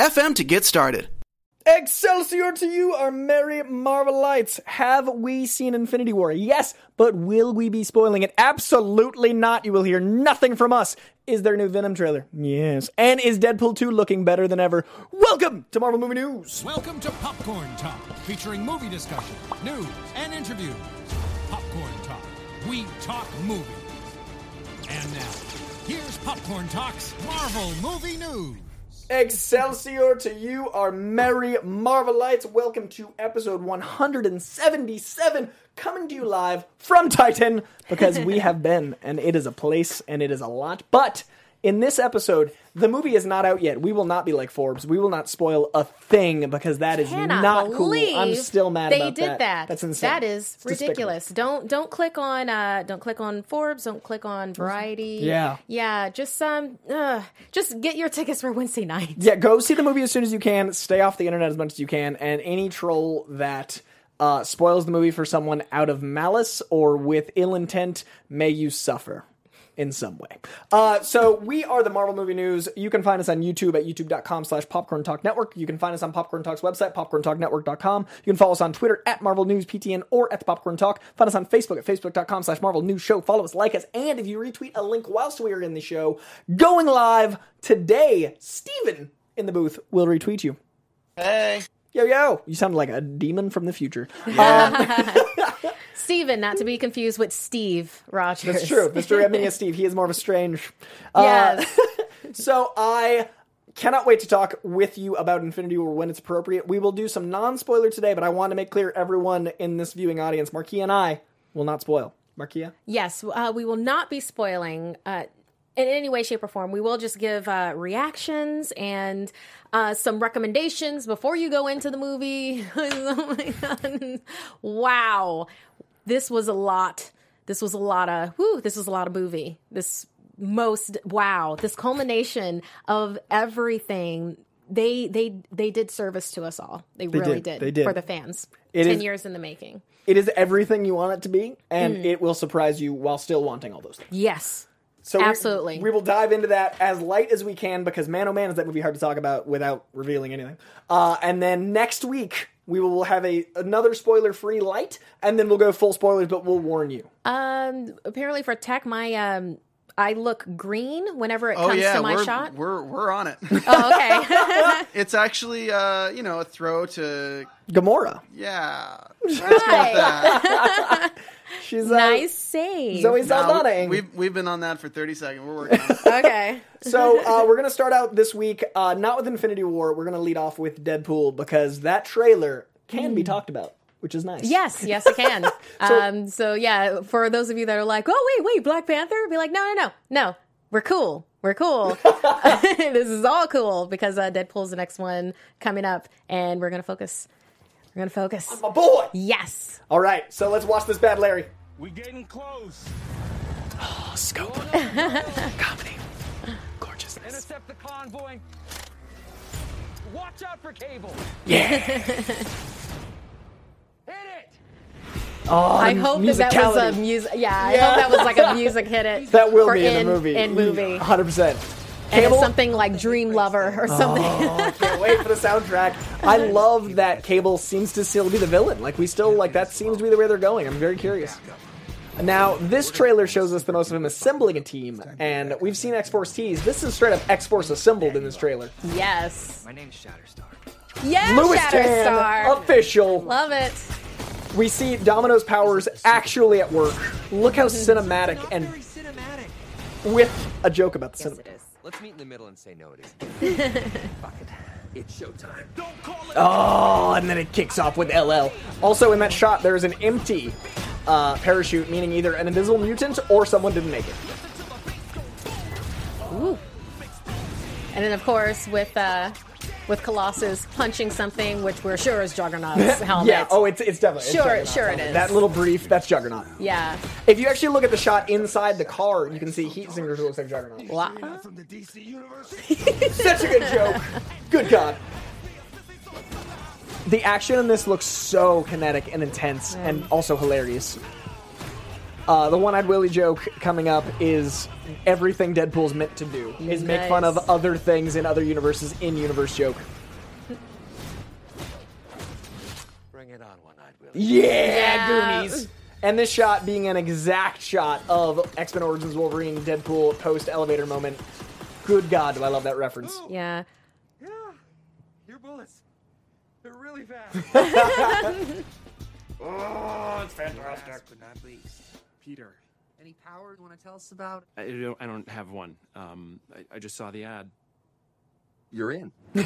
anchor.fm to get started. Excelsior to you, our merry Marvelites. Have we seen Infinity War? Yes, but will we be spoiling it? Absolutely not. You will hear nothing from us. Is there a new Venom trailer? Yes. And is Deadpool 2 looking better than ever? Welcome to Marvel Movie News. Welcome to Popcorn Talk, featuring movie discussion, news, and interviews. Popcorn Talk, we talk movies. And now, here's Popcorn Talk's Marvel Movie News. Excelsior to you, our merry Marvelites. Welcome to episode 177, coming to you live from Titan, because we have been, and it is a place and it is a lot. But in this episode, the movie is not out yet. We will not be like Forbes. We will not spoil a thing because that is cannot not cool. I'm still mad they about did that. that. That's insane. That is It's despicable. ridiculous. Don't don't click on uh don't click on Forbes. Don't click on Variety. Yeah. yeah. Just um, uh, just get your tickets for Wednesday night. Yeah, go see the movie as soon as you can. Stay off the internet as much as you can. And any troll that uh, spoils the movie for someone out of malice or with ill intent, may you suffer in some way. Uh, so we are the Marvel Movie News. You can find us on YouTube at youtube.com slash popcorn talk network. You can find us on Popcorn Talk's website, popcorntalknetwork.com. You can follow us on Twitter at Marvel News PTN or at the Popcorn Talk. Find us on Facebook at facebook.com slash Marvel News Show. Follow us, like us, and if you retweet a link whilst we are in the show, going live today, Steven in the booth will retweet you. Hey. Yo, yo. You sound like a demon from the future. Steven, not to be confused with Steve Rogers. It's true. Mr. Ebony is Steve, he is more of a strange. Uh, Yes. So I cannot wait to talk with you about Infinity War when it's appropriate. We will do some non-spoiler today, but I want to make clear everyone in this viewing audience, Markeia and I, will not spoil. Markeia? Yes, uh, we will not be spoiling uh, in any way, shape, or form. We will just give uh, reactions and uh, some recommendations before you go into the movie. oh my god! Wow, this was a lot. This was a lot of whoo. This was a lot of movie. This most wow. This culmination of everything. They they they did service to us all. They, really did. They did. for the fans. It Ten is- years in the making. It is everything you want it to be, and Mm. it will surprise you while still wanting all those things. Yes. So we- Absolutely. we, will dive into that as light as we can because man, oh man, is that movie hard to talk about without revealing anything. Uh, and then next week we will have a another spoiler free light, and then we'll go full spoilers, but we'll warn you. Um, apparently for tech, my um, I look green whenever it Oh comes yeah, to my we're, shot. we're we're on it. Oh, okay. it's actually uh, you know, a throw to Gamora, yeah. Right. she's uh, nice save. Zoe Now, Saldana. Ing. we've we've been on that for 30 seconds. We're working on it. okay. So uh, we're gonna start out this week, uh, not with Infinity War. We're gonna lead off with Deadpool because that trailer can be talked about, which is nice. Yes, yes, it can. um, so yeah, for those of you that are like, oh wait, wait, Black Panther, be like, no, no, no, no, we're cool. We're cool. this is all cool because uh, Deadpool's the next one coming up, and we're gonna focus. We're gonna focus. I'm my boy. Yes. All right, so let's watch this bad Larry. We're getting close. Oh, Scope comedy, gorgeousness. Intercept the convoy. Watch out for cable. Hit it. Oh, I hope that that was a music. Yeah, I hope that was like a music hit it. That will be in, the movie. In movie, hundred percent. and it's something like Dream Lover or oh, something. I can't wait for the soundtrack. I love that Cable seems to still be the villain. Like we still like that seems to be the way they're going. I'm very curious. Now, this trailer shows us the most of him assembling a team, and we've seen X Force tease. This is straight up X Force assembled in this trailer. yes. My name's Shatterstar. Yes, Lewis Shatterstar. Tan, official. Love it. We see Domino's powers actually at work. Look how cinematic and cinematic. with a joke about the Yes, cinema. it is. Let's meet in the middle and say no, it isn't. Fuck it. It's showtime. It. Oh, and then it kicks off with LL. Also, in that shot, there is an empty uh, parachute, meaning either an invisible mutant or someone didn't make it. Ooh. And then, of course, with uh, with Colossus punching something, which we're sure is Juggernaut's helmet. Yeah. Oh, it's it's definitely it's Sure- Juggernaut's sure it helmet. is. That little brief, that's Juggernaut. yeah. If you actually look at the shot inside the car, you can see heat signatures looks like Juggernaut. Wow. From the DC universe? Such a good joke. Good God. The action in this looks so kinetic and intense and also hilarious. Uh, the one-eyed Willie joke coming up is everything Deadpool's meant to do is make fun of other things in other universes in universe joke. Bring it on, one-eyed Willie. Yeah, Yeah. Goonies. And this shot being an exact shot of X Men Origins Wolverine Deadpool post elevator moment. Good God, do I love that reference? Yeah. Yeah, your bullets. They're really fast. oh, it's fantastic. Last but not least, Peter. any power you want to tell us about? I don't, I don't have one. Um, I, I just saw the ad. You're in.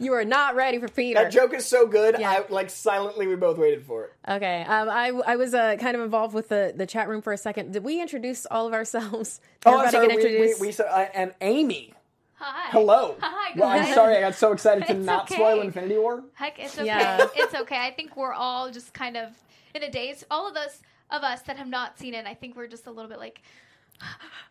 You are not ready for Peter. That joke is so good. Yeah. I like silently we both waited for it. Okay. Um, I I was uh, kind of involved with the, the chat room for a second. Did we introduce all of ourselves? Oh, I'm sorry. get We, we, we saw- uh, and Amy. Hi. Hello. Hi, Well, I'm sorry. I got so excited to It's not okay. spoil Infinity War. Heck, it's okay. Yeah. it's okay. I think we're all just kind of in a daze. All of us of us that have not seen it, I think we're just a little bit like.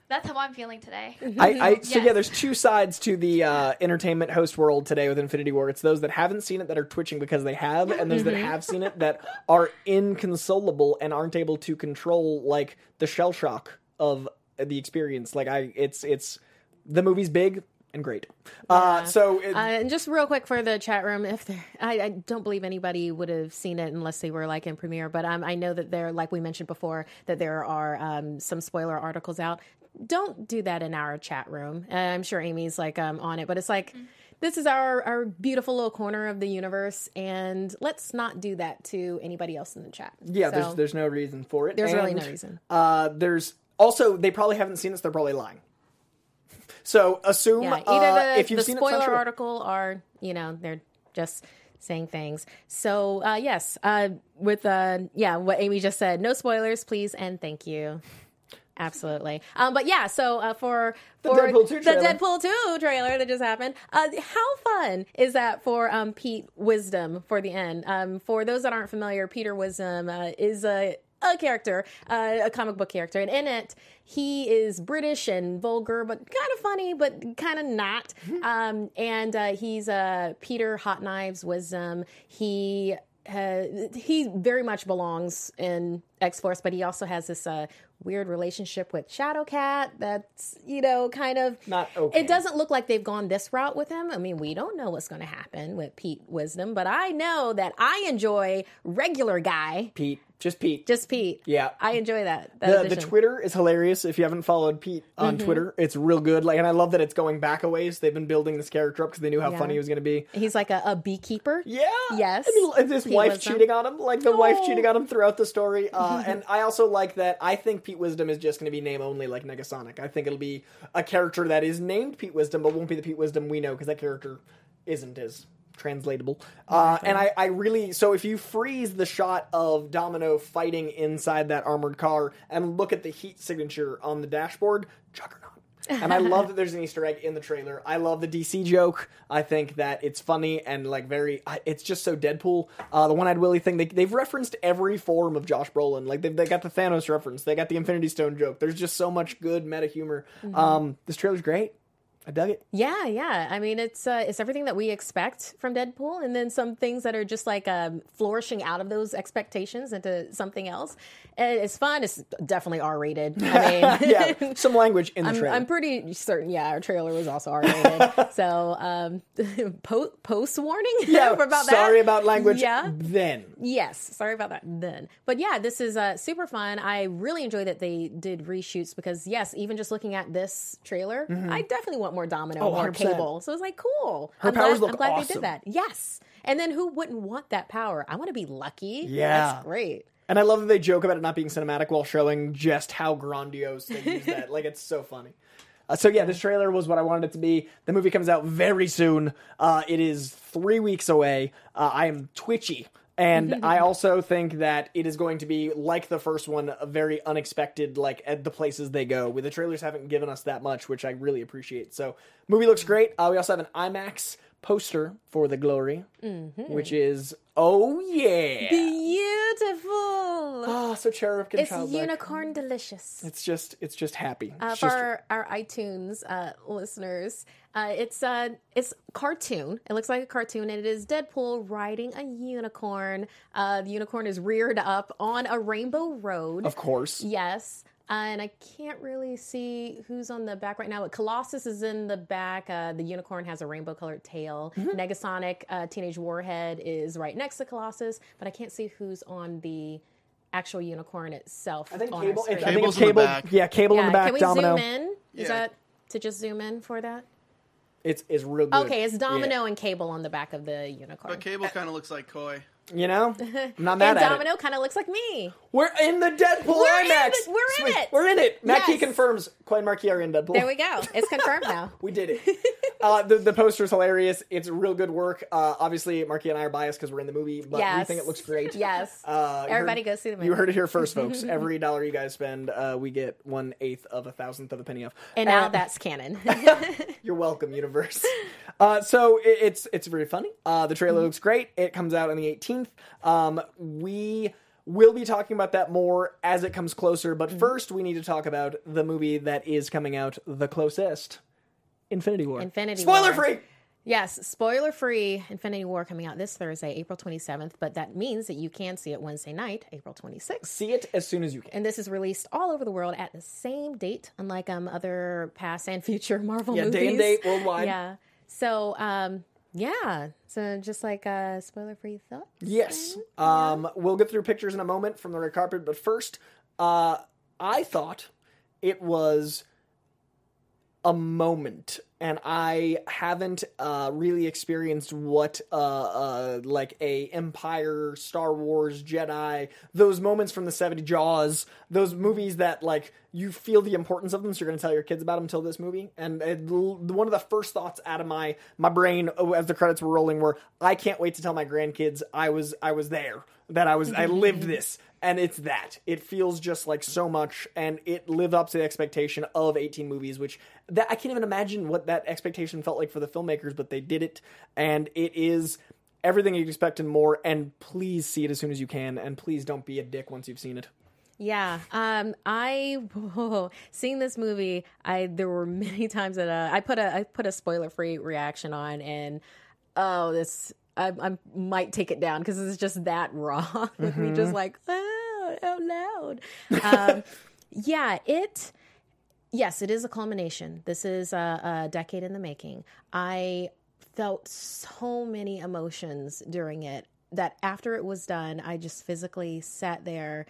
That's how I'm feeling today. I, I so yeah, there's two sides to the uh, entertainment host world today with Infinity War. It's those that haven't seen it that are twitching because they have, and those that have seen it that are inconsolable and aren't able to control like the shell shock of the experience. Like I, it's it's the movie's big and great. Uh, so it, Uh, and just real quick for the chat room, if I, I don't believe anybody would have seen it unless they were like in premiere. But um, I know that there, like we mentioned before, that there are um, some spoiler articles out. Don't do that in our chat room. Uh, I'm sure Amy's like um, on it, but it's like this is our our beautiful little corner of the universe, and let's not do that to anybody else in the chat. yeah, So, there's there's no reason for it. There's really no reason. Uh, there's also they probably haven't seen this. They're probably lying. So assume yeah, either uh, the, if you've the seen spoiler article or you know they're just saying things. So uh, yes, uh, with uh, yeah, what Amy just said, no spoilers, please and thank you. Absolutely, um, but yeah. So uh, for for Deadpool 2 the. Deadpool two trailer that just happened, uh, how fun is that for um, Pete Wisdom for the end? Um, for those that aren't familiar, Peter Wisdom uh, is a a character, uh, a comic book character, and in it he is British and vulgar, but kind of funny, but kind of not. Um, and uh, he's uh, Peter Hot Knives Wisdom. He uh, he very much belongs in X Force, but he also has this uh, weird relationship with Shadowcat. That's you know kind of Not okay. It doesn't look like they've gone this route with him. I mean, we don't know what's going to happen with Pete Wisdom, but I know that I enjoy regular guy, Pete, just Pete. just Pete. Yeah. I enjoy that. that the, the. Twitter is hilarious. If you haven't followed Pete on Mm-hmm. Twitter, it's real good. Like, and I love that it's going back a ways. They've been building this character up because they knew how Yeah. funny he was going to be. He's like a, a beekeeper. Yeah. Yes. And his Pete wife Wisdom. cheating on him, like the wife cheating on him throughout the story. Uh, and I also like that. I think Pete Wisdom is just going to be name only, like Negasonic. I think it'll be a character that is named Pete Wisdom, but won't be the Pete Wisdom we know because that character isn't as translatable. Uh, and I, I really so if you freeze the shot of Domino fighting inside that armored car and look at the heat signature on the dashboard, Juggernaut. and I love that there's an Easter egg in the trailer. I love the DC joke. I think that it's funny and like very. I- It's just so Deadpool. Uh, the one-eyed Willie thing. They, they've referenced every form of Josh Brolin. Like they've they got the Thanos reference. They got the Infinity Stone joke. There's just so much good meta humor. Um, this trailer's great. I dug it. Yeah, yeah. I mean, it's uh, it's everything that we expect from Deadpool, and then some things that are just like um, flourishing out of those expectations into something else. And it's fun. It's definitely R rated. I mean, yeah, some language in the I'm, trailer. I'm pretty certain. Yeah, our trailer was also R rated. so, um, po- post warning. yeah, about that. sorry about language. Yeah. Then Yes, sorry about that then. But yeah, this is uh, super fun. I really enjoy that they did reshoots because yes, even just looking at this trailer, I definitely want more Domino. Oh, more 100%. Cable. So it's like cool. Her I'm powers glad, look I'm glad they awesome. did that. Yes. And then who wouldn't want that power? I want to be lucky. Yeah. That's great. And I love that they joke about it not being cinematic while showing just how grandiose they use that. Like it's so funny. Uh, so yeah, this trailer was what I wanted it to be. The movie comes out very soon. Uh, it is three weeks away. Uh, I am twitchy And I also think that it is going to be like the first one, a very unexpected, like at the places they go. With the trailers haven't given us that much, which I really appreciate. So, movie looks great. Uh, we also have an IMAX poster for the Glory, which is oh yeah, Beautiful. oh so cherubic and It's childlike. unicorn delicious. It's just it's just happy. Uh, It's for just our, our iTunes uh, listeners, uh, it's uh, it's cartoon. It looks like a cartoon, and it is Deadpool riding a unicorn. Uh, the unicorn is reared up on a rainbow road. of course. Yes. Uh, and I can't really see who's on the back right now. But Colossus is in the back. Uh, the unicorn has a rainbow colored tail. Mm-hmm. Negasonic uh, Teenage Warhead is right next to Colossus, but I can't see who's on the actual unicorn itself. I think cable. Our screen. I think Cable's it's in the cable. back. Yeah, cable in the back. Can we Domino. zoom in? Is Yeah. that to just zoom in for that? It's it's real good. Okay, it's Domino Yeah. and Cable on the back of the unicorn. But Cable kind of looks like Coy. You know, I'm not mad and at it. Domino kind of looks like me. We're in the Deadpool We're in IMAX. the- we're in Sweet. it. We're in it. Matt Key confirms Coy and Markeia are in Deadpool. There we go. It's confirmed now. We did it. uh, the the poster's hilarious. It's real good work. Uh, obviously, Markeia and I are biased because we're in the movie, but we think it looks great. Yes. Uh, Everybody heard- go see the movie. You heard it here first, folks. Every dollar you guys spend, uh, we get one eighth of a thousandth of a penny off. And now Uh, that's canon. You're welcome, universe. Uh, so it, it's it's very funny. Uh, the trailer looks great. It comes out on the 18th. Um, we will be talking about that more as it comes closer. But first, we need to talk about the movie that is coming out the closest. Infinity War. Infinity Spoiler War. free. Yes, spoiler free Infinity War coming out this Thursday, April 27th, but that means that you can see it Wednesday night, April 26th. See it as soon as you can. And this is released all over the world at the same date, unlike um other past and future Marvel Yeah, movies. Yeah, day and date worldwide. Yeah. So um yeah. So just like uh spoiler free thoughts. Yes. Um, we'll get through pictures in a moment from the red carpet, but first, uh, I thought it was a moment, and I haven't uh, really experienced what uh, uh, like a Empire, Star Wars, Jedi, those moments from the 70 Jaws, those movies that like you feel the importance of them, so you're going to tell your kids about them until this movie. And it, one of the first thoughts out of my my brain uh, as the credits were rolling were, I can't wait to tell my grandkids I was I was there, that I was I lived this, and it's that. It feels just like so much, and it lived up to the expectation of 18 movies, which that I can't even imagine what that expectation felt like for the filmmakers, but they did it, and it is everything you'd expect and more. And please see it as soon as you can, and please don't be a dick once you've seen it. Yeah, um, I seeing this movie. I there were many times that uh, I put a I put a spoiler free reaction on, and oh, this I, I might take it down because it's just that raw with me, just like oh, out loud. Um, yeah, it. Yes, it is a culmination. This is a, a decade in the making. I felt so many emotions during it that after it was done, I just physically sat there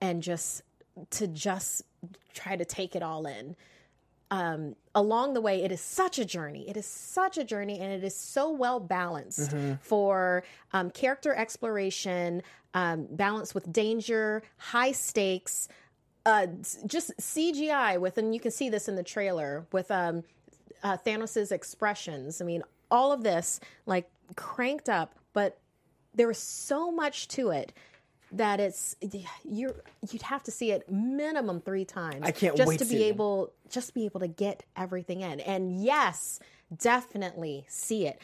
and just to just try to take it all in. Um, along the way, it is such a journey. It is such a journey, and it is so well balanced for um, character exploration, um, balanced with danger, high stakes, uh, just CGI with, and you can see this in the trailer with um, uh, Thanos's expressions. I mean, all of this like cranked up, but there was so much to it that it's you're you'd have to see it minimum three times. I can't just wait to be able just be able to get everything in. And yes, definitely see it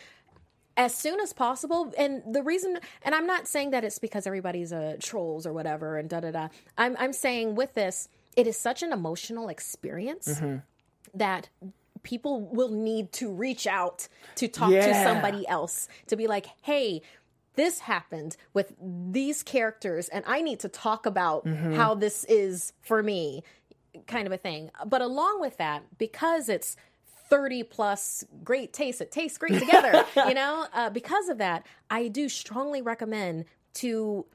as soon as possible. And the reason, and I'm not saying that it's because everybody's a trolls or whatever, and da da da. I'm I'm saying with this, it is such an emotional experience Mm-hmm. that people will need to reach out to talk to somebody else to be like, hey. This happened with these characters, and I need to talk about Mm-hmm. how this is for me, kind of a thing. But along with that, because it's 30 plus great taste, it tastes great together, you know, uh, because of that, I do strongly recommend to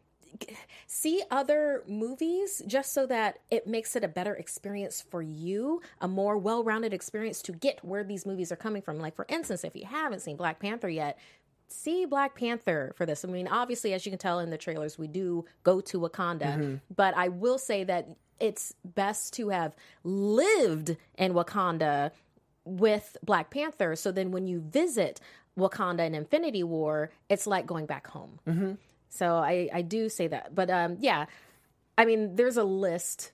see other movies just so that it makes it a better experience for you, a more well rounded experience to get where these movies are coming from. Like, for instance, if you haven't seen Black Panther yet, see Black Panther for this. I mean, obviously, as you can tell in the trailers, we do go to Wakanda, but I will say that it's best to have lived in Wakanda with Black Panther. So then when you visit Wakanda in Infinity War, it's like going back home. So I I do say that, but um, yeah, I mean, there's a list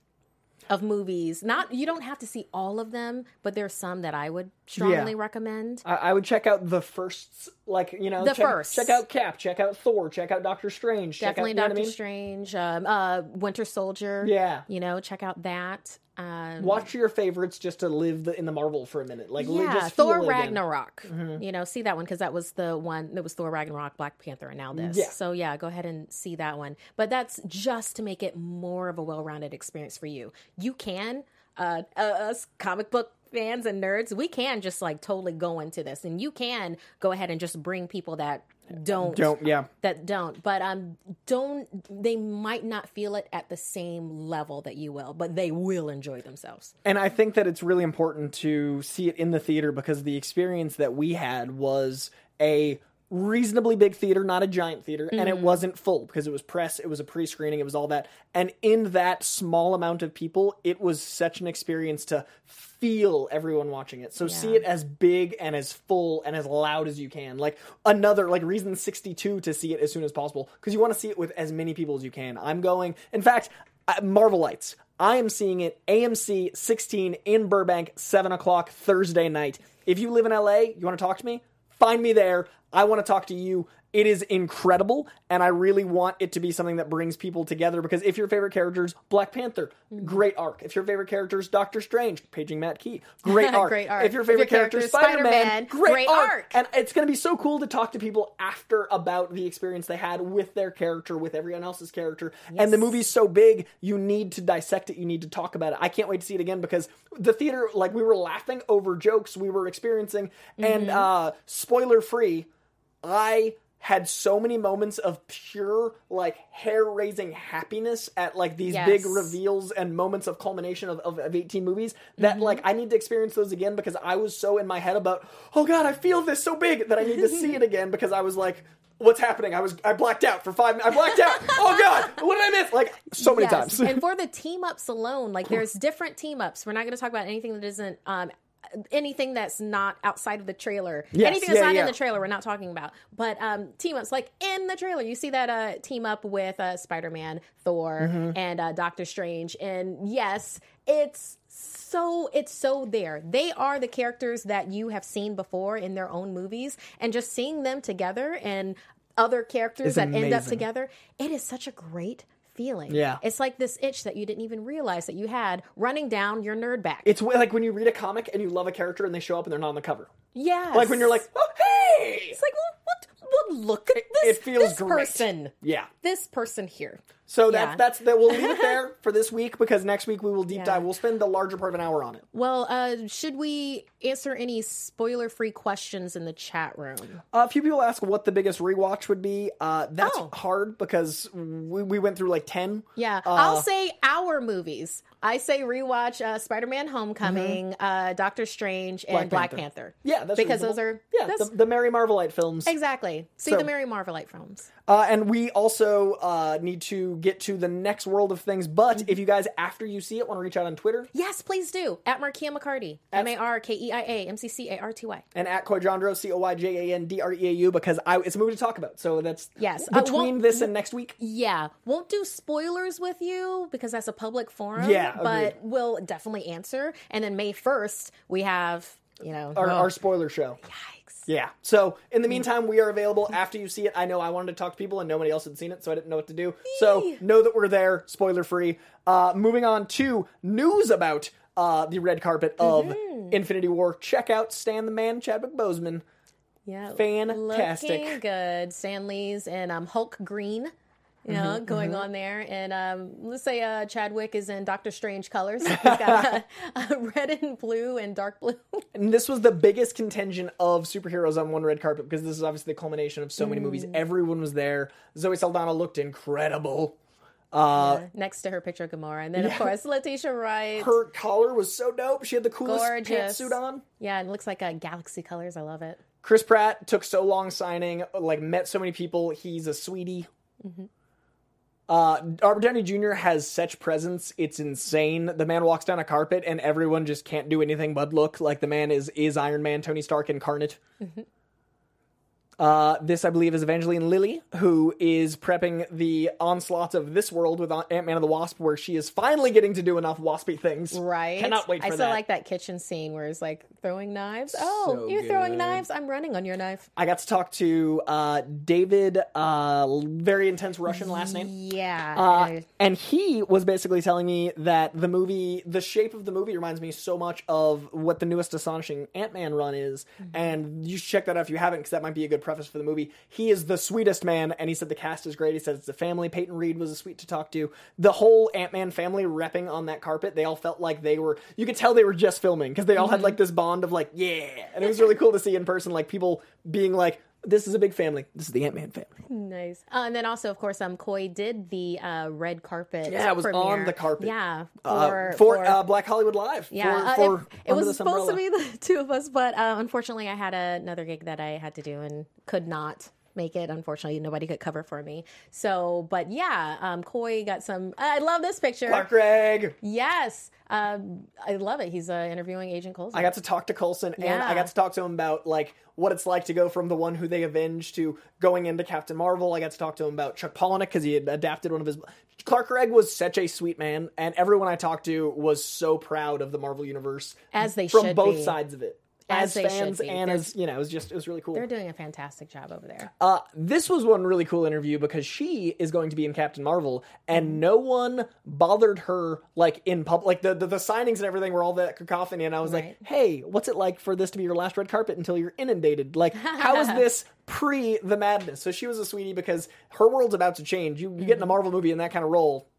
of movies. Not you don't have to see all of them, but there's some that I would strongly Yeah. recommend. I, I would check out the first, like you know, The check, first. Check out Cap. Check out Thor. Check out Doctor Strange. Definitely check out, Doctor I mean? Strange, um, uh, Winter Soldier. Yeah. you know, check out that. Um, Watch your favorites just to live the, in the Marvel for a minute. Like, yeah, just Thor again. Mm-hmm. Ragnarok. You know, see that one because that was the one that was Thor Ragnarok, Black Panther, and now this. Yeah. So yeah, go ahead and see that one. But that's just to make it more of a well-rounded experience for you. You can, uh, uh, us comic book fans and nerds, we can just like totally go into this, and you can go ahead and just bring people that don't. Don't yeah. that don't. But um don't they might not feel it at the same level that you will but they will enjoy themselves. And I think that it's really important to see it in the theater because the experience that we had was a reasonably big theater, not a giant theater, and it wasn't full because it was press, it was a pre screening, it was all that. And in that small amount of people, it was such an experience to feel everyone watching it. So see it as big and as full and as loud as you can. Like another, like reason 62 to see it as soon as possible because you want to see it with as many people as you can. I'm going, in fact, uh, Marvelites. I am seeing it AMC 16 in Burbank, 7 o'clock Thursday night. If you live in LA, you want to talk to me? Find me there. I want to talk to you. It is incredible, and I really want it to be something that brings people together because if your favorite characters, Black Panther, great arc. If your favorite characters, Doctor Strange, paging Matt Key, great arc. Great arc. If your If your favorite character, character's Spider Man, great, great arc. arc. And it's going to be so cool to talk to people after about the experience they had with their character, with everyone else's character. And the movie's so big, you need to dissect it. You need to talk about it. I can't wait to see it again because the theater, like, we were laughing over jokes we were experiencing. And uh, spoiler free, I had so many moments of pure like hair raising happiness at like these big reveals and moments of culmination of, of, of 18 movies that like I need to experience those again because I was so in my head about oh god I feel this so big that I need to see it again because I was like what's happening? I was I blacked out for five I blacked out. Oh god what did I miss? Like so many Yes. times. And for the team ups alone, like there's different team ups. We're not going to talk about anything that isn't um anything that's not outside of the trailer. Yes, anything that's yeah, not yeah. in the trailer, we're not talking about. But um team ups, like in the trailer, you see that uh team up with uh Spider Man, Thor, Mm-hmm. and uh Doctor Strange. And yes, it's so it's so there. They are the characters that you have seen before in their own movies, and just seeing them together and other characters Is that end up together, it is such a great feeling. Yeah. It's like this itch that you didn't even realize that you had running down your nerd back. it's like when you read a comic and you love a character and they show up and they're not on the cover Yeah. like when you're like oh hey it's like, well, what? Well, look at this. it feels this great. person. yeah This person here. So that's Yeah. that's that. We'll leave it there for this week because next week we will deep Yeah. dive. We'll spend the larger part of an hour on it. Well, uh, should we answer any spoiler-free questions in the chat room? Uh, a few people ask what the biggest rewatch would be. Uh, that's Oh. hard because we, we went through like ten. Yeah, Uh, I'll say our movies. I say rewatch uh, Spider-Man: Homecoming, uh, Doctor Strange, and Mm-hmm. Black Black, Panther. Panther. Yeah, that's because reasonable. those are yeah the, the merry Marvelite films. exactly. See So- the merry Marvelite films. Uh, and we also uh, need to get to the next world of things. But Mm-hmm. if you guys after you see it want to reach out on Twitter Yes, please do. At Markeia McCarty. M A R K E I A M C C A R T Y. and at CoyJandreau C O Y J A N D R E A U because I it's a movie to talk about. So that's Yes. Uh, between won't- this and next week. Yeah, won't do spoilers with you because that's a public forum. Yeah, but agreed. we'll definitely answer. And then May first, we have you know Our, oh, our spoiler show. yikes. Yeah. So in the meantime, we are available after you see it. I know I wanted to talk to people and nobody else had seen it, so I didn't know what to do. So know that we're there, spoiler free. Uh, moving on to news about uh, the red carpet of Infinity War. Check out Stan the Man, Chadwick Boseman. Yeah, Fantastic. looking good. Stan Lee's and um, Hulk Green. You know, Mm-hmm, going on there, and um, let's say uh, Chadwick is in Doctor Strange colors. He's got uh, red and blue and dark blue. And this was the biggest contingent of superheroes on one red carpet because this is obviously the culmination of so many movies. Everyone was there. Zoe Saldana looked incredible. Uh, next to her picture of Gamora, and then of course Letitia Wright. Her collar was so dope. She had the coolest Gorgeous. pantsuit on. Yeah, it looks like uh, galaxy colors. I love it. Chris Pratt took so long signing, like met so many people. He's a sweetie. Uh, Robert Downey Jr. has such presence; it's insane. The man walks down a carpet, and everyone just can't do anything but look like the man is is Iron Man, Tony Stark incarnate. Uh, this, I believe, is Evangeline Lilly, who is prepping the onslaught of this world with Ant Man and the Wasp, where she is finally getting to do enough waspy things. Right. Cannot wait for I that. still like that kitchen scene where it's like throwing knives. Oh, So you're throwing knives. I'm running on your knife. I got to talk to uh, David, uh, very intense Russian last name. Yeah. Uh, and he was basically telling me that the movie, the shape of the movie reminds me so much of what the newest Astonishing Ant Man run is. And you should check that out if you haven't, because that might be a good preface for the movie. He is the sweetest man, and he said the cast is great. He said it's a family. Peyton Reed was a sweet to talk to. The whole Ant Man family repping on that carpet, they all felt like they were, you could tell they were just filming, because they all had mm-hmm. like this bond of like, yeah. And it was really cool to see in person, like people being like, this is a big family. This is the Ant Man family. Nice. Uh, and then also, of course, um, Coy did the uh, red carpet. Yeah, it was premiere. on the carpet. Yeah, Uh, for for, uh, Black Hollywood Live. yeah. for, uh, it, it was supposed to be the two of us, but uh, unfortunately, I had another gig that I had to do and could not make it. Unfortunately, nobody could cover for me. So, but yeah, um, Coy got some. I love this picture. Clark Gregg. Yes, um, I love it. He's uh, interviewing Agent Coulson. I got to talk to Coulson, and Yeah. I got to talk to him about like what it's like to go from the one who they avenge to going into Captain Marvel. I got to talk to him about Chuck Palahniuk because he had adapted one of his. Clark Gregg was such a sweet man, and everyone I talked to was so proud of the Marvel universe, As they from both be. sides of it, As as, fans and as you know, it was just it was really cool. They're doing a fantastic job over there. Uh, this was one really cool interview because she is going to be in Captain Marvel, and no one bothered her like in public. Like the, the the signings and everything were all that cacophony, and I was Right. like, "Hey, what's it like for this to be your last red carpet until you're inundated? Like, how is this pre the madness?" So she was a sweetie because her world's about to change. You, you get in Mm-hmm. a Marvel movie in that kind of role.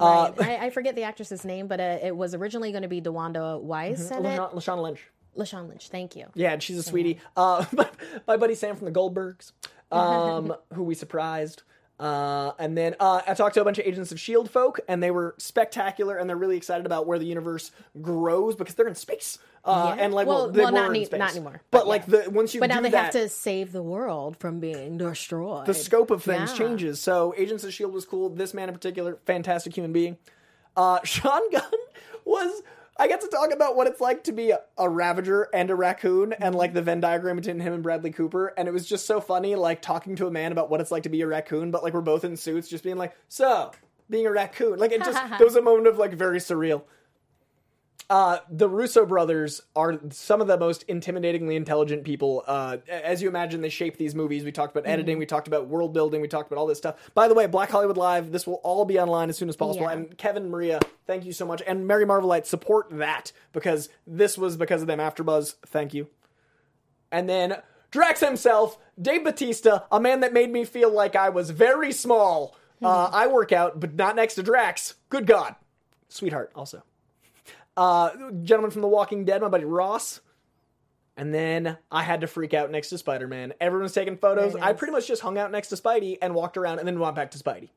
Uh, I, I forget the actress's name, but uh, it was originally going to be DeWanda Wise it. Lashana, Lashana Lynch. Lashana Lynch. Thank you. Yeah, and she's a sweetie. Uh, my, my buddy Sam from the Goldbergs, um, who we surprised. Uh, and then uh, I talked to a bunch of Agents of S.H.I.E.L.D. Folk, and they were spectacular, and they're really excited about where the universe grows because they're in space. Uh, Yeah. And like, Well- well, they well, were not in space. not anymore, But, but like, yeah. the once you But now they that, have to save the world from being destroyed. the scope of things Yeah. changes. So Agents of Shield was cool. This man in particular, fantastic human being. Uh, Sean Gunn was. I get to talk about what it's like to be a, a Ravager and a raccoon, and like the Venn diagram between him and Bradley Cooper, and it was just so funny, like talking to a man about what it's like to be a raccoon, but like we're both in suits, just being like, "So, being a raccoon," like it just there was a moment of like very surreal. Uh, the Russo brothers are some of the most intimidatingly intelligent people. Uh, as you imagine, they shape these movies. We talked about editing, we talked about world building, we talked about all this stuff. By the way, Black Hollywood Live, this will all be online as soon as possible. Yeah. And Kevin Maria, thank you so much. And merry Marvelite, support that because this was because of them. AfterBuzz, thank you. And then Drax himself, Dave Bautista, a man that made me feel like I was very small. Uh, I work out, but not next to Drax. Good God. Sweetheart, also. Uh, gentleman from The Walking Dead, my buddy Ross. And then I had to freak out next to Spider Man. Everyone's taking photos. Very I pretty much just hung out next to Spidey and walked around and then went back to Spidey.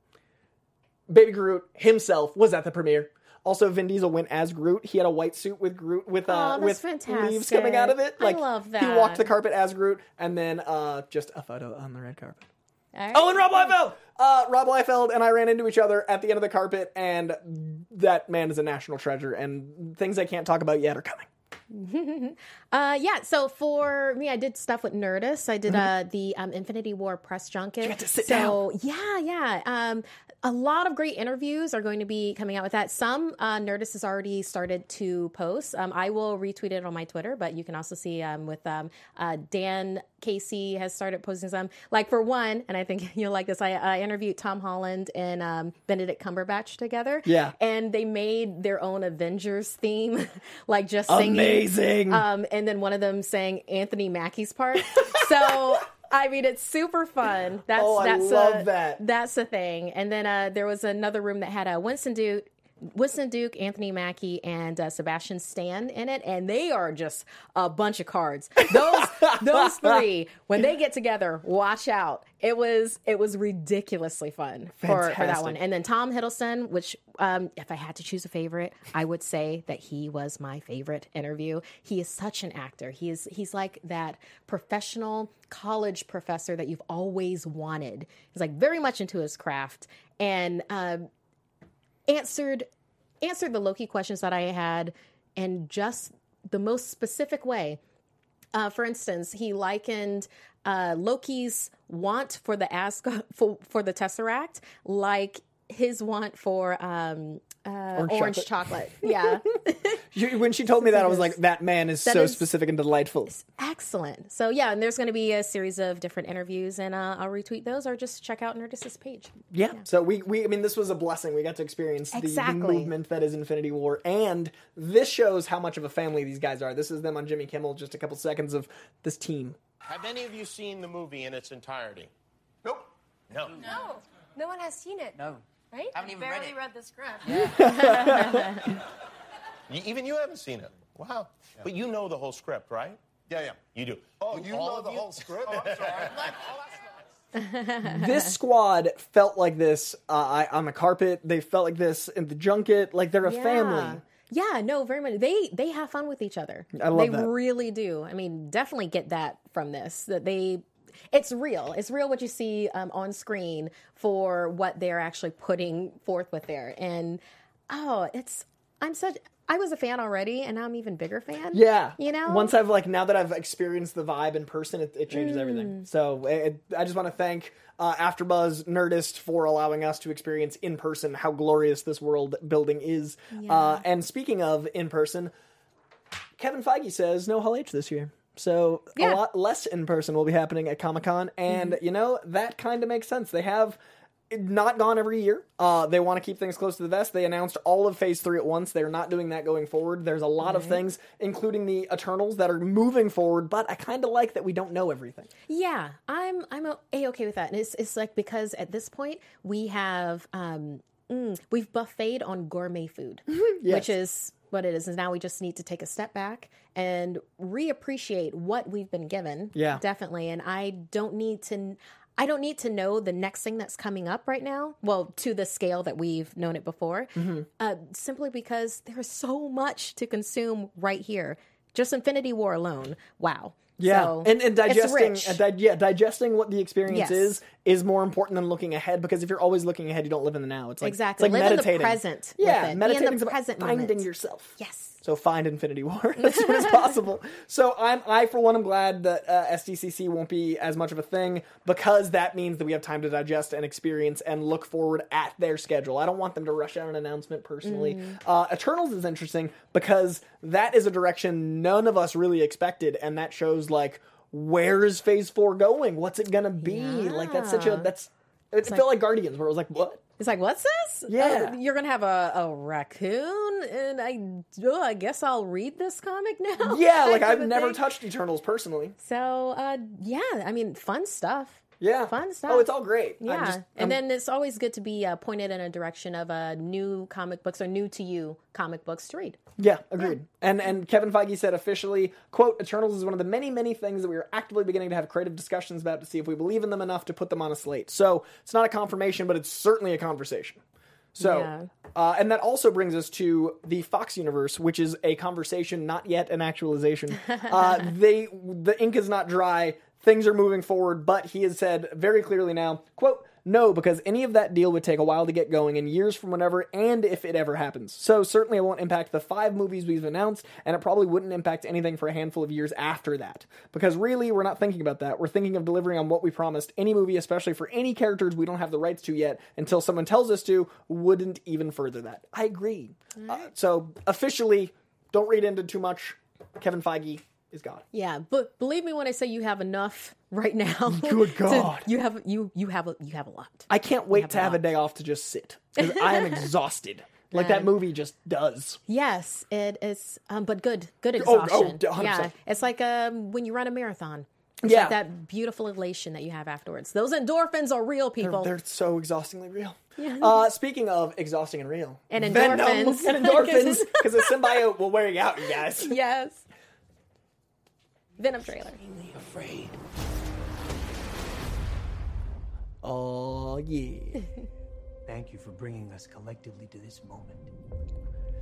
Baby Groot himself was at the premiere. Also, Vin Diesel went as Groot. He had a white suit with Groot with uh, Oh, with leaves coming out of it. fantastic. I Like love he walked the carpet as Groot, and then uh, just a photo on the red carpet. Right. Oh, and Rob Liefeld. Uh, Rob Liefeld and I ran into each other at the end of the carpet, and that man is a national treasure. And things I can't talk about yet are coming. Uh, yeah. So for me, I did stuff with Nerdist. I did uh, the um, Infinity War press junket. Mm-hmm. got to sit so yeah, yeah. Um, a lot of great interviews are going to be coming out with that. Some uh, Nerdist has already started to post. Um, I will retweet it on my Twitter, but you can also see um, with um, uh, Dan Casey has started posting some. Like for one, and I think you'll like this. I, I interviewed Tom Holland and um, Benedict Cumberbatch together. Yeah. and they made their own Avengers theme, like just singing. Amazing. Um, and then one of them sang Anthony Mackie's part. so I mean, it's super fun. That's Oh, I that's love a, that. That's the thing. And then uh, there was another room that had a Winston Duke. Winston Duke, Anthony Mackie, and uh, Sebastian Stan in it, and they are just a bunch of cards. Those those three, when they get together, watch out. It was it was ridiculously fun for, for that one. And then Tom Hiddleston, which um, if I had to choose a favorite, I would say that he was my favorite interview. He is such an actor. He is he's like that professional college professor that you've always wanted. He's like very much into his craft and um, answered answered the Loki questions that I had in just the most specific way. Uh, for instance, he likened uh, Loki's want for the Asgard for, for the Tesseract like his want for um, uh, orange, chocolate. Yeah, when she told me that, I was like, that man is so is- specific and delightful. excellent. So yeah, and there's going to be a series of different interviews, and uh, I'll retweet those or just check out Nerdist's page. Yeah. So we, we, I mean, this was a blessing. We got to experience the, the movement that is Infinity War, and this shows how much of a family these guys are. This is them on Jimmy Kimmel. Just a couple seconds of this team. Have any of you seen the movie in its entirety? Nope. No. No, no one has seen it. No. Right? I haven't even barely read it. read the script. You, even you haven't seen it. Wow. But you know the whole script, right? Yeah, yeah. You do. Oh, you all know of the whole script? Oh, I'm sorry. this squad felt like this uh, I, on the carpet. They felt like this in the junket. Like they're a family. Yeah, no, very much. They they have fun with each other. I love they that. really do. I mean, definitely get that from this. That they, it's real. It's real what you see um, on screen for what they're actually putting forth with there. And oh, it's I'm such. I was a fan already, and now I'm even bigger fan. Yeah, you know. Once I've like now that I've experienced the vibe in person, it, it changes everything. So it, I just want to thank uh, AfterBuzz Nerdist for allowing us to experience in person how glorious this world building is. Uh, and speaking of in person, Kevin Feige says no Hall H this year. So Yeah. a lot less in person will be happening at Comic Con, and you know that kind of makes sense. They have not gone every year. Uh, they want to keep things close to the vest. They announced all of Phase Three at once. They're not doing that going forward. There's a lot of things, including the Eternals, that are moving forward. But I kind of like that we don't know everything. Yeah, I'm I'm a okay with that, and it's it's like because at this point we have um mm, we've buffeted on gourmet food, Yes. which is what it is. And now we just need to take a step back and reappreciate what we've been given. Yeah. definitely. And I don't need to. I don't need to know the next thing that's coming up right now. Well, to the scale that we've known it before, Mm-hmm. uh, simply because there's so much to consume right here. Just Infinity War alone. Wow. Yeah, So, and, and digesting, uh, di- yeah, digesting what the experience Yes. is is more important than looking ahead. Because if you're always looking ahead, you don't live in the now. It's like Exactly. It's like Live in the meditating. present Yeah, it. Be in the meditating about present finding moment. yourself. Yes. So find Infinity War as soon as possible. So I'm I for one am glad that uh, SDCC won't be as much of a thing because that means that we have time to digest and experience and look forward at their schedule. I don't want them to rush out an announcement personally. Mm. Uh, Eternals is interesting because that is a direction none of us really expected, and that shows like where is Phase Four going? What's it gonna be? Like that's such a that's. It felt like Guardians, where it was like, "What? It's like, what's this? Yeah. Uh, you're gonna have a, a raccoon, and I, oh, I guess I'll read this comic now. Yeah, like I've never thing. touched Eternals personally. So, uh, yeah, I mean, fun stuff. Yeah, Fun stuff. Oh, it's all great. Yeah, just- and then it's always good to be uh, pointed in a direction of uh, new comic books or new to you comic books to read. Yeah, agreed. And and Kevin Feige said officially, quote, Eternals is one of the many, many things that we are actively beginning to have creative discussions about to see if we believe in them enough to put them on a slate. So it's not a confirmation, but it's certainly a conversation. So Yeah. uh, and that also brings us to the Fox universe, which is a conversation, not yet an actualization. uh, they the ink is not dry. Things are moving forward, but he has said very clearly now, quote, no, because any of that deal would take a while to get going and years from whenever and if it ever happens. So certainly it won't impact the five movies we've announced, and it probably wouldn't impact anything for a handful of years after that. Because really, we're not thinking about that. We're thinking of delivering on what we promised. Any movie, especially for any characters we don't have the rights to yet, until someone tells us to, wouldn't even further that. I agree. Uh, so officially, don't read into too much. Kevin Feige is God. Yeah, but believe me when I say you have enough right now. Good to- God. you have you you have a, you have a lot. I can't wait have to a have a day off to just sit. I am exhausted. Like that movie just does. Yes, it is, um, but good, good Oh, oh, exhaustion. 100%. yeah, it's like um, when you run a marathon. It's Yeah. like that beautiful elation that you have afterwards. Those endorphins are real, people. They're so exhaustingly real. Uh, speaking of exhausting and real, And Venom endorphins. and endorphins, because the symbiote will wear you out, you guys. yes. Venom trailer. Afraid. Oh yeah. Thank you for bringing us collectively to this moment.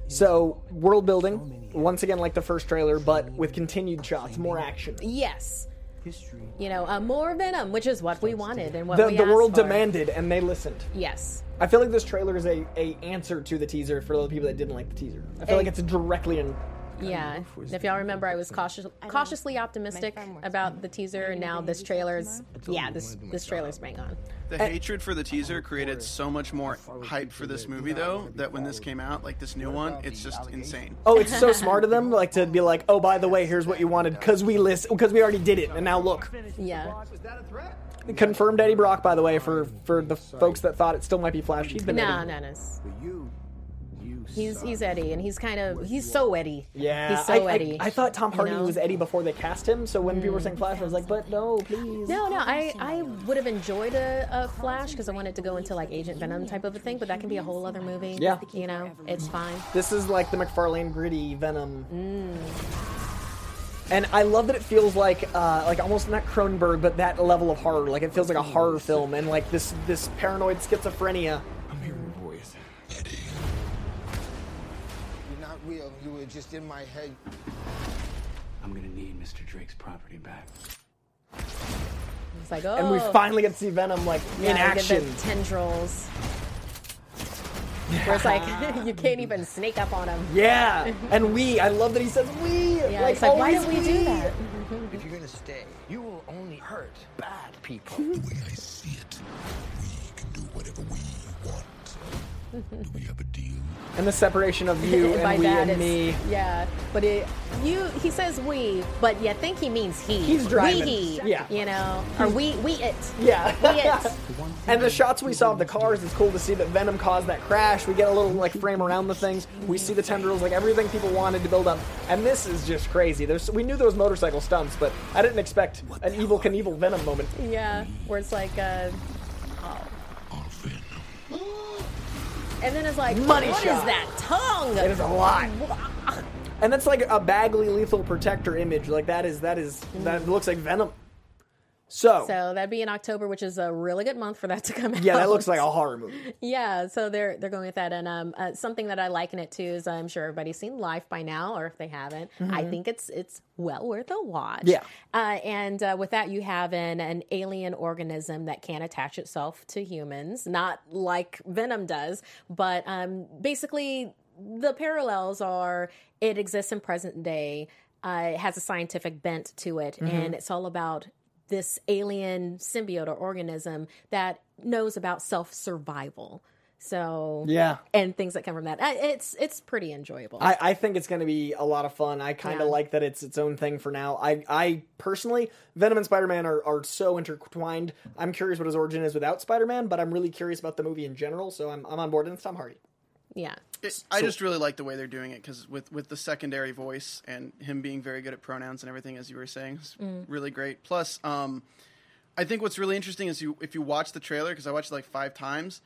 So world building once again, like the first trailer, but with continued shots, more action. Yes. History. You know, uh, more Venom, which is what we wanted and what The, we the world for. demanded, and they listened. Yes. I feel like this trailer is a, a answer to the teaser for the people that didn't like the teaser. I feel like it's directly in Yeah, and if y'all remember, I was cautious, cautiously optimistic about the teaser, and now this trailer's yeah, this this trailer's bang on. The uh, hatred for the teaser created so much more hype for this movie, though, that when this came out, like this new one, it's just insane. Oh, it's so smart of them, like to be like, oh, by the way, here's what you wanted because we list because we already did it, and now look. Yeah, Confirmed Eddie Brock, by the way, for for the folks that thought it still might be Flash. He's been no, Eddie. no, no. He's he's Eddie, and he's kind of he's so Eddie. Yeah, he's so I, I- Eddie. I, thought Tom you Hardy know? was Eddie before they cast him. So when people were saying Flash, I was like, but no, please. No, no, I, I would have enjoyed a, a Flash because I wanted to go into like Agent Venom type of a thing, but that can be a whole other movie. Yeah. You know, it's fine. This is like the McFarlane gritty Venom. Mm. And I love that it feels like, uh, like almost not Cronenberg, but that level of horror. Like it feels like a horror film, and like this this paranoid schizophrenia. Not real. You were just in my head. I'm gonna need Mr. Drake's property back. It's like, oh. And we oh. finally get to see Venom like yeah, in action. Get the tendrils. Where it's like you can't even sneak up on him. Yeah, and we. I love that he says we. Yeah, like, it's like, why did we do that? If you're gonna stay, you will only hurt bad people. The way I see it, we can do whatever we want. Do we have a deal? And the separation of you By and we that, and it's- me. Yeah, but it you he says we, but you think he means he. He's driving. We he. Yeah. You know, or we we it. Yeah. We it. and the shots we saw of the cars, it's cool to see that Venom caused that crash. We get a little like frame around the things. We see the tendrils, like everything people wanted to build up. And this is just crazy. There's we knew there was motorcycle stunts, but I didn't expect an Evel Knievel Venom moment. Yeah, where it's like, uh, oh. And then it's like, Money what is shot. that tongue? It is a lot. And that's like a Bagley lethal protector image. Like that is that is that looks like Venom. So, So that'd be in October, which is a really good month for that to come out. yeah, that looks like a horror movie. Yeah, so they're they're going with that, and um, uh, something that I liken it to is I'm sure everybody's seen Life by now, or if they haven't, I Mhm. think it's it's well worth a watch. Yeah. uh, and uh, with that, you have an an alien organism that can attach itself to humans, not like Venom does, but um, basically the parallels are it exists in present day. Uh, it has a scientific bent to it, Mhm. and it's all about this alien symbiote or organism that knows about self survival. So Yeah. and things that come from that. It's it's pretty enjoyable. I, I think it's going to be a lot of fun. I kind of Yeah. like that it's its own thing for now. I, I personally, Venom and Spider Man are, are so intertwined. I'm curious what his origin is without Spider Man, but I'm really curious about the movie in general. So I'm, I'm on board. And it's Tom Hardy. Yeah. It, I just really like the way they're doing it because with with the secondary voice and him being very good at pronouns and everything, as you were saying, is Mm. really great. Plus, um, I think what's really interesting is you if you watch the trailer because I watched it like five times.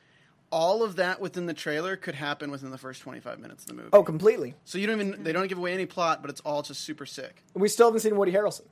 All of that within the trailer could happen within the first 25 minutes of the movie. Oh, completely. So you don't even they don't give away any plot, but it's all just super sick. We still haven't seen Woody Harrelson.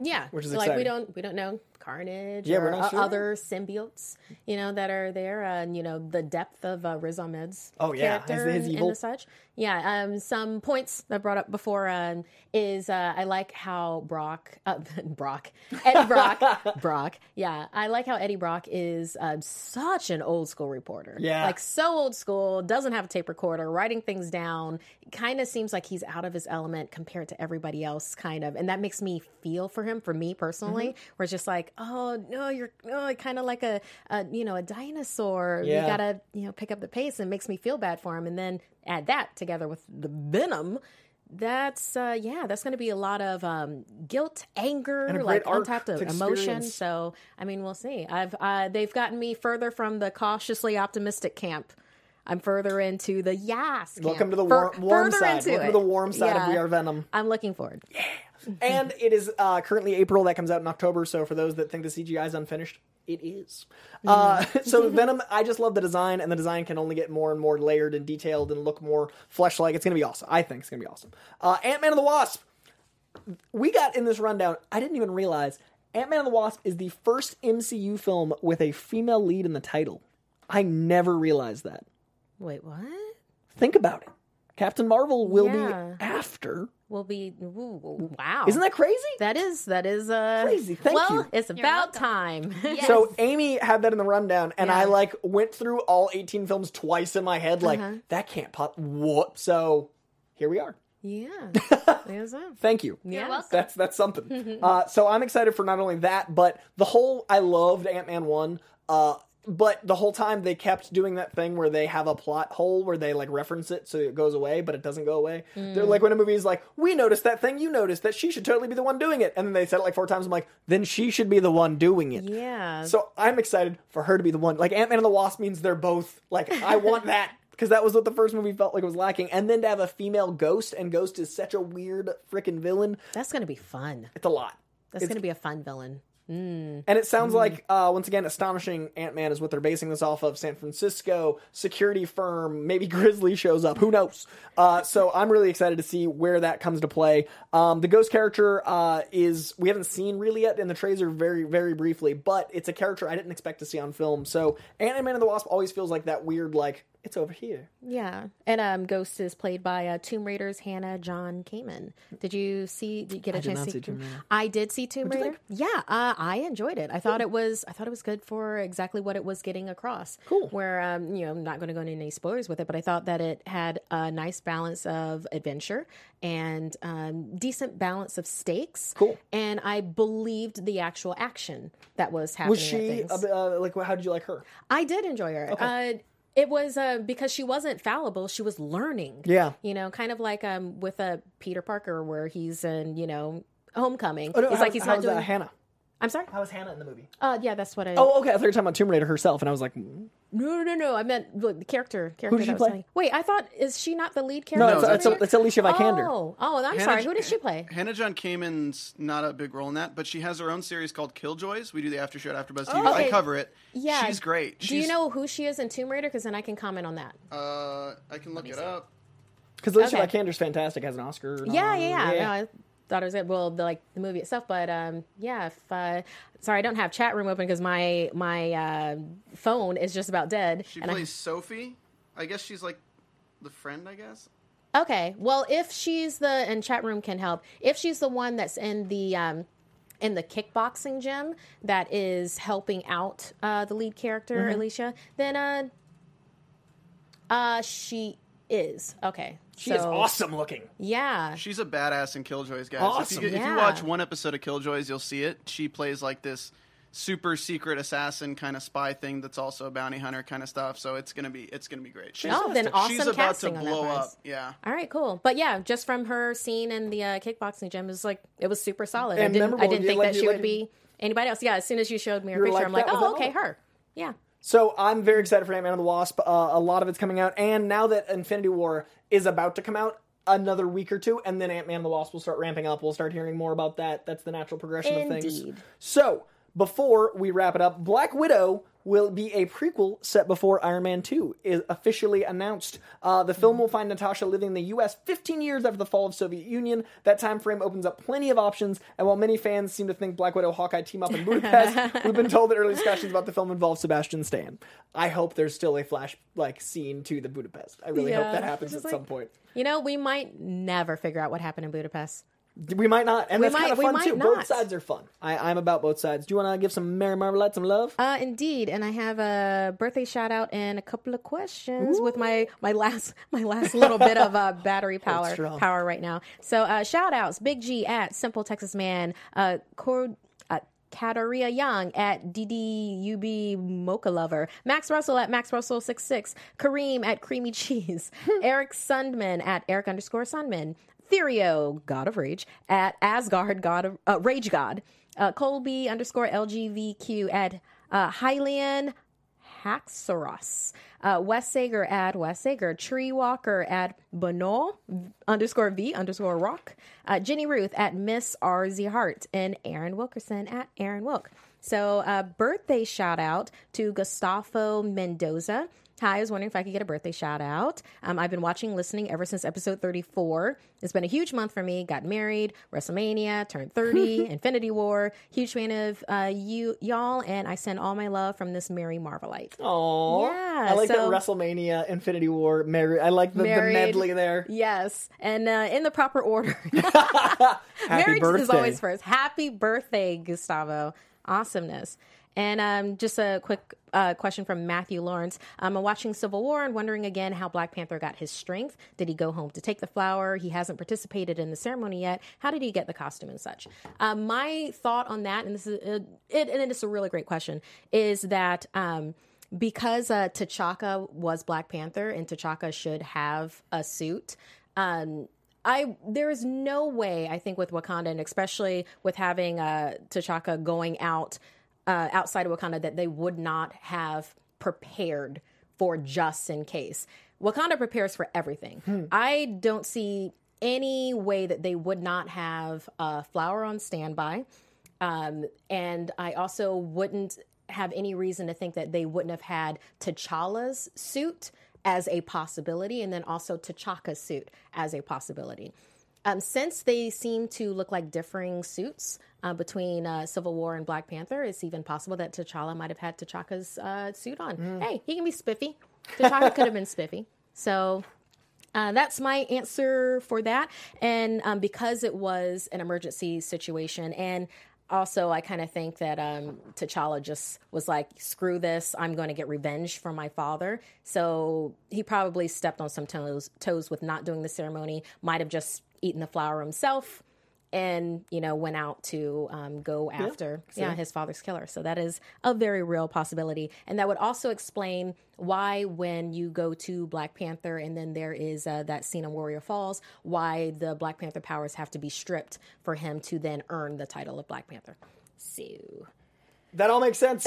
Yeah, Which is so, like we don't we don't know Carnage Yeah, or we're not o- sure. other symbiotes, you know, that are there, uh, and you know the depth of uh, Riz Ahmed's Oh, yeah, his- character his and, evil. and such. Yeah, um, some points that I brought up before um, is uh, I like how Brock, uh, Brock, Eddie Brock, Brock. Yeah, I like how Eddie Brock is uh, such an old school reporter. Yeah. like so old school, doesn't have a tape recorder, writing things down. Kind of seems like he's out of his element compared to everybody else, kind of, and that makes me feel for him. For me personally, Mm-hmm. where it's just like, oh no, you're oh, kind of like a, a you know a dinosaur. Yeah. You gotta you know pick up the pace, and it makes me feel bad for him. And then add that together with the venom. That's uh yeah, that's going to be a lot of um guilt, anger, like on top of to emotion. So I mean, we'll see. I've uh, they've gotten me further from the cautiously optimistic camp. I'm further into the yes. Camp. Welcome to the warm, side. Welcome it. to the warm side of Yeah. We Are Venom. I'm looking forward. and it is uh, currently April. That comes out in October. So for those that think the CGI is unfinished, it is. Uh, so Venom, I just love the design, and the design can only get more and more layered and detailed and look more flesh-like. It's gonna be awesome. I think it's gonna be awesome. Uh, Ant Man and the Wasp. We got in this rundown. I didn't even realize Ant Man and the Wasp is the first MCU film with a female lead in the title. I never realized that. Wait, what? Think about it. Captain Marvel will Yeah. be after. Will be ooh, wow. Isn't that crazy? That is that is uh Crazy. Thank well, you. it's about time. So Amy had that in the rundown, and I like went through all 18 films twice in my head. Like Uh-huh. that can't pop. Whoop. So here we are. Yeah. There's that. Thank you. You're welcome. That's that's something. uh, so I'm excited for not only that, but the whole. I loved Ant Man one. Uh, but the whole time they kept doing that thing where they have a plot hole where they like reference it so it goes away, but it doesn't go away. They're hmm. like when a movie is like, "We noticed that thing, you noticed that she should totally be the one doing it," and then they said it like four times. I'm like, then she should be the one doing it. Yeah. So I'm excited for her to be the one. Like Ant Man and the Wasp means they're both like I want that because that was what the first movie felt like it was lacking. And then to have a female Ghost and Ghost is such a weird freaking villain. That's going to be fun. It's a lot. That's It's- going to be a fun villain. Mm. And it sounds like, uh, once again, Astonishing Ant Man is what they're basing this off of. San Francisco security firm, maybe Grizzly shows up, who knows? Uh, so I'm really excited to see where that comes to play. Um, the Ghost character uh, is, we haven't seen really yet in the trailer very, very briefly, but it's a character I didn't expect to see on film. So Ant Man and the Wasp always feels like that weird, like, it's over here. Yeah, and um, Ghost is played by uh, Tomb Raider's Hannah John Kamen. Did you see? Did you get a I chance to see Tomb Raider. I did see Tomb Raider. Yeah, uh, I enjoyed it. I thought it was. I thought it was good for exactly what it was getting across. Cool. Where um, you know, I'm not going to go into any spoilers with it, but I thought that it had a nice balance of adventure and um, decent balance of stakes. Cool. And I believed the actual action that was happening. Was she, uh, uh, like, how did you like her? I did enjoy her. Okay. Uh, it was uh, because she wasn't fallible; she was learning. Yeah. you know, kind of like um, with a Peter Parker, where he's in you know Homecoming. Oh, no, it's how, like he's how not doing. uh, Hannah? I'm sorry. How was Hannah in the movie? Uh, yeah, that's what I. Oh, okay. I thought you were talking about Tomb Raider herself, and I was like, mm. no, no, no, no. I meant the the character. Character did she that was play? playing. Wait, I thought is she not the lead character? no, No, it's, that's it's, it's Alicia Vikander. Oh, oh, I'm Hannah sorry. Who did she play? Hannah John Kamen's not a big role in that, but she has her own series called Killjoys. We do the after show at AfterBuzz TV. Oh, okay. I cover it. Yeah, she's great. Do you know who she is in Tomb Raider? Because then I can comment on that. Uh, I can look it up. Because Alicia Okay. Vikander's fantastic, has an Oscar. and Yeah, all. yeah, yeah. No, I thought it was good. Well, the, like the movie itself, but um, yeah. If uh, sorry, I don't have chat room open because my my uh, phone is just about dead. She and I- plays Sophie. I guess she's like the friend. I guess. okay, well, if she's the and chat room can help. If she's the one that's in the um, in the kickboxing gym that is helping out uh, the lead character Mm-hmm. Alicia, then uh, uh, she is okay. She is awesome looking. Yeah, She's a badass in Killjoys, guys. Awesome. If, you, if Yeah. you watch one episode of Killjoys, you'll see it. She plays like this super secret assassin kind of spy thing that's also a bounty hunter kind of stuff. So it's gonna be it's gonna be great. She's, Oh, then awesome she's about to casting on that blow up. Yeah. All right, cool. But yeah, just from her scene in the uh, kickboxing gym, it was like it was super solid. I didn't, I didn't think like- that she like- would be anybody else. Yeah, as soon as you showed me her picture, like, I'm like, oh, okay, her. Yeah. So I'm very excited for Ant-Man and the Wasp. Uh, a lot of it's coming out, and now that Infinity War is about to come out, another week or two, and then Ant-Man and the Wasp will start ramping up. We'll start hearing more about that. That's the natural progression of things. So before we wrap it up, Black Widow will be a prequel set before Iron Man 2 is officially announced. Uh, the film will find Natasha living in the U.S. 15 years after the fall of Soviet Union. That time frame opens up plenty of options, and while many fans seem to think Black Widow Hawkeye team up in Budapest, we've been told that early discussions about the film involve Sebastian Stan. I hope there's still a flash like scene to the Budapest. I really hope that happens at like- some point. You know, we might never figure out what happened in Budapest. We might not, and We that's might- kind of we fun might too. Both not. sides are fun. I, I'm about both sides. Do you want to give some merry Marmalade some love? Uh, indeed, and I have a birthday shout out and a couple of questions with my my last my last little bit of uh, battery power strong. power right now. So uh, shout outs, Big G at Simple Texas Man, uh, Cord. Uh, Kataria Young at DDUB Mocha Lover, Max Russell at Max Russell 66, Kareem at Creamy Cheese, Eric Sundman at Eric underscore Sundman, Therio, God of Rage, at Asgard, God of uh, Rage God, uh, Colby underscore LGVQ at uh, Hylian Haxoros. Uh, Wes Sager at Wes Sager. Tree Walker at Bono underscore V underscore rock. Uh, Jenny Ruth at Miss RZ Hart. And Aaron Wilkerson at Aaron Wilk. So, uh, birthday shout out to Gustavo Mendoza. Hi, I was wondering if I could get a birthday shout out. Um, I've been watching, listening ever since episode 34. It's been a huge month for me. Got married, WrestleMania, turned 30, Infinity War. Huge fan of uh, you, y'all, and I send all my love from this merry Marvelite. Oh, Yeah, I like so- that WrestleMania, Infinity War, Mary. I like the, the medley there. Yes, and uh, in the proper order. Happy Marriage birthday. is always first. Happy birthday, Gustavo. Awesomeness. And um, just a quick uh, question from Matthew Lawrence. Um, I'm watching Civil War and wondering again how Black Panther got his strength. Did he go home to take the flower? He hasn't participated in the ceremony yet. How did he get the costume and such? Um, my thought on that, and this is uh, it, and it's a really great question, is that. Um, because uh, T'Chaka was Black Panther and T'Chaka should have a suit, um, I there is no way I think with Wakanda and especially with having uh, T'Chaka going out uh, outside of Wakanda that they would not have prepared for just in case. Wakanda prepares for everything. I don't see any way that they would not have a flower on standby. Um, and I also wouldn't have any reason to think that they wouldn't have had T'Challa's suit as a possibility, and then also T'Chaka's suit as a possibility. Um, since they seem to look like differing suits uh, between uh, Civil War and Black Panther, it's even possible that T'Challa might have had T'Chaka's uh, suit on. Mm. Hey, he can be spiffy. T'Chaka could have been spiffy. So uh, that's my answer for that. And um, because it was an emergency situation, and also I kind of think that um, T'Challa just was like, "Screw this! I'm going to get revenge for my father." So he probably stepped on some toes, toes with not doing the ceremony. Might have just eaten the flower himself. And you know, went out to um, go Yeah, after see. yeah his father's killer. So that is a very real possibility, and that would also explain why when you go to Black Panther and then there is uh, that scene in Warrior Falls, why the Black Panther powers have to be stripped for him to then earn the title of Black Panther. So That all makes sense.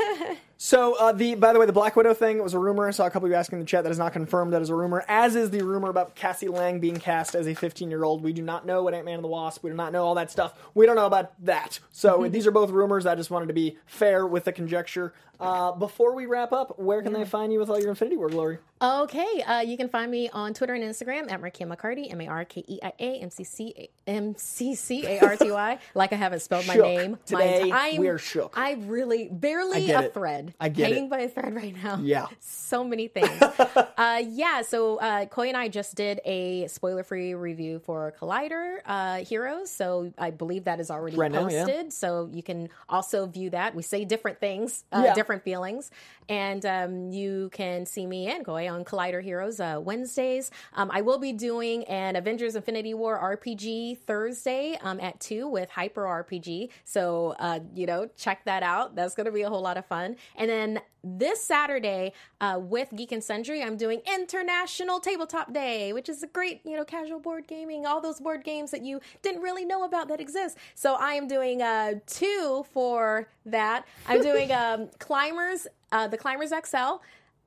so, uh, the by the way, the Black Widow thing was a rumor. I saw a couple of you asking in the chat that is not confirmed. That is a rumor, as is the rumor about Cassie Lang being cast as a 15 year old. We do not know what Ant Man and the Wasp. We do not know all that stuff. We don't know about that. So these are both rumors. I just wanted to be fair with the conjecture. Uh, before we wrap up, where can they find you with all your Infinity War glory? Okay, uh, you can find me on Twitter and Instagram at Markeia McCarty, M A R K E I A M C C M C C A R T Y. Like I haven't spelled my Shook. name. Today, my enti- I'm- we're shook. I really barely a it. thread. I get hanging it. by a thread right now. Yeah. so many things. uh, yeah, so uh, Coy and I just did a spoiler-free review for Collider uh, Heroes. So I believe that is already Right now, yeah. posted. So you can also view that. We say different things, uh, Yeah. different feelings, and um, you can see me and Coy on Collider Heroes uh, Wednesdays. Um, I will be doing an Avengers Infinity War RPG Thursday um, at two with Hyper RPG. So uh, you know, check that out. That's going to be a whole lot of fun. And then this Saturday uh, with Geek and Sundry, I'm doing International Tabletop Day, which is a great, you know, casual board gaming, all those board games that you didn't really know about that exist. So I am doing uh, two for that. I'm doing um, Climbers, uh, the Climbers XL. Uh,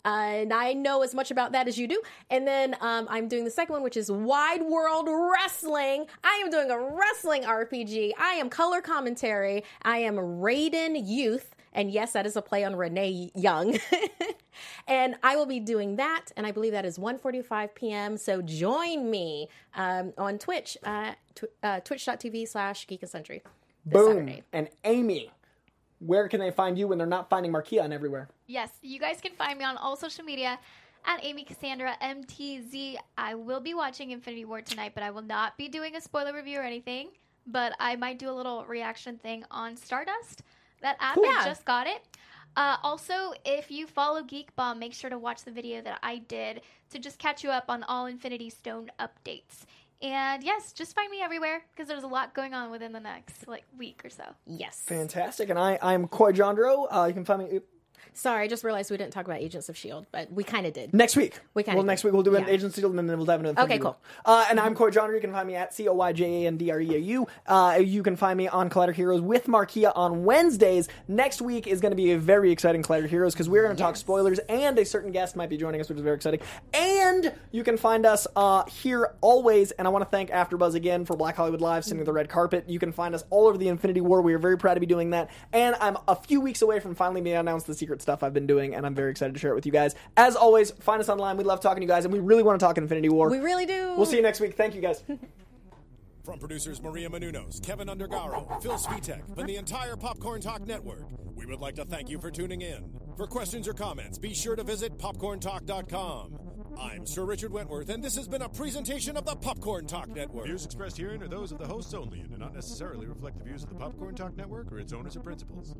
and I know as much about that as you do. And then um, I'm doing the second one, which is Wide World Wrestling. I am doing a wrestling RPG. I am color commentary. I am Raiden Youth. And yes, that is a play on Renee Young. and I will be doing that. And I believe that is 1.45 p.m. So join me um, on Twitch, uh, tw- uh, twitch.tv slash geek and sundry. Boom. Saturday. And Amy, where can they find you when they're not finding Markeia on everywhere? Yes, you guys can find me on all social media at Amy Cassandra MTZ. I will be watching Infinity War tonight, but I will not be doing a spoiler review or anything. But I might do a little reaction thing on Stardust. That app, Cool. I Yeah. just got it. Uh, also, if you follow Geek Bomb, make sure to watch the video that I did to just catch you up on all Infinity Stone updates. And yes, just find me everywhere because there's a lot going on within the next like week or so. Yes. Fantastic. And I, I'm Coy Jandreau. Uh, you can find me Sorry, I just realized we didn't talk about Agents of S.H.I.E.L.D., but we kind of did. next week. We kinda well, did. next week we'll do an Yeah. agency deal and then we'll dive into Infinity Okay, cool. Uh, and I'm Coy Jandreau. You can find me at C O Y J A N D R E A U. Uh, you can find me on Collider Heroes with Markeia on Wednesdays. Next week is going to be a very exciting Collider Heroes because we're going to talk spoilers and a certain guest might be joining us, which is very exciting. And you can find us uh, here always. And I want to thank AfterBuzz again for Black Hollywood Live sending the red carpet. You can find us all over the Infinity War. We are very proud to be doing that. And I'm a few weeks away from finally being announced the secret stuff I've been doing, and I'm very excited to share it with you guys. As always, find us online. We love talking to you guys, and we really want to talk Infinity War. We really do. We'll see you next week. Thank you guys. From producers Maria Menounos, Kevin Undergaro, Phil Svitek, and the entire Popcorn Talk Network, we would like to thank you for tuning in. For questions or comments, be sure to visit popcorntalk.com. I'm Sir Richard Wentworth, and this has been a presentation of the Popcorn Talk Network. Views expressed herein are those of the hosts only and do not necessarily reflect the views of the Popcorn Talk Network or its owners or principals.